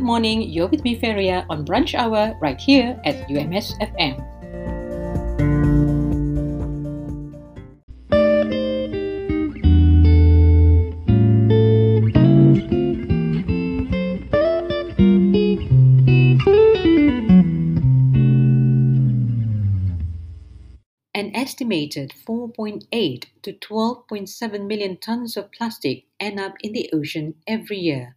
morning. You're with me, Feria, on Brunch Hour right here at UMS FM. An estimated 4.8 to 12.7 million tons of plastic end up in the ocean every year.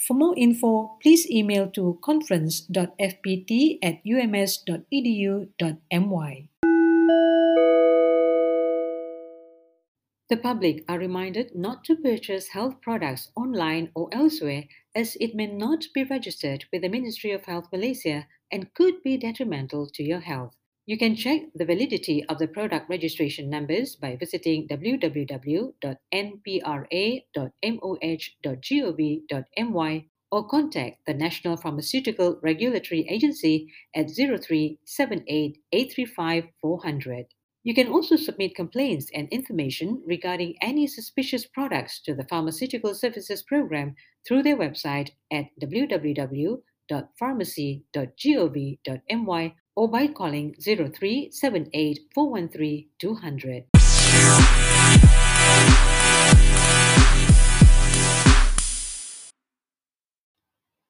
For more info, please email to conference.fpt at ums.edu.my. The public are reminded not to purchase health products online or elsewhere as it may not be registered with the Ministry of Health Malaysia and could be detrimental to your health. You can check the validity of the product registration numbers by visiting www.npra.moh.gov.my or contact the National Pharmaceutical Regulatory Agency at 0378 835 400. You can also submit complaints and information regarding any suspicious products to the Pharmaceutical Services Program through their website at www.pharmacy.gov.my or by calling 0378 413 200.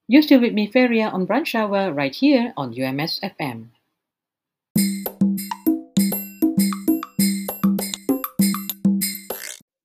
You're still with me, Feria, on Brunch Hour right here on UMS FM.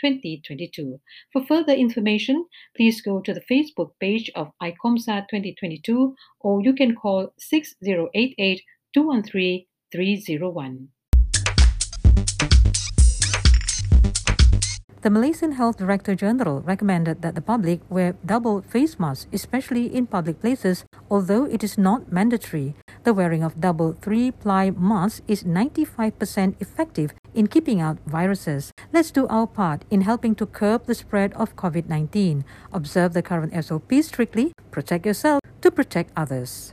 2022. For further information, please go to the Facebook page of VICOMSA 2022 or you can call 6088 213 301. The Malaysian Health Director General recommended that the public wear double face masks, especially in public places, although it is not mandatory. The wearing of double three ply masks is 95% effective in keeping out viruses. Let's do our part in helping to curb the spread of COVID 19. Observe the current SOP strictly, protect yourself to protect others.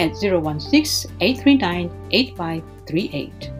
at 016 839 8538.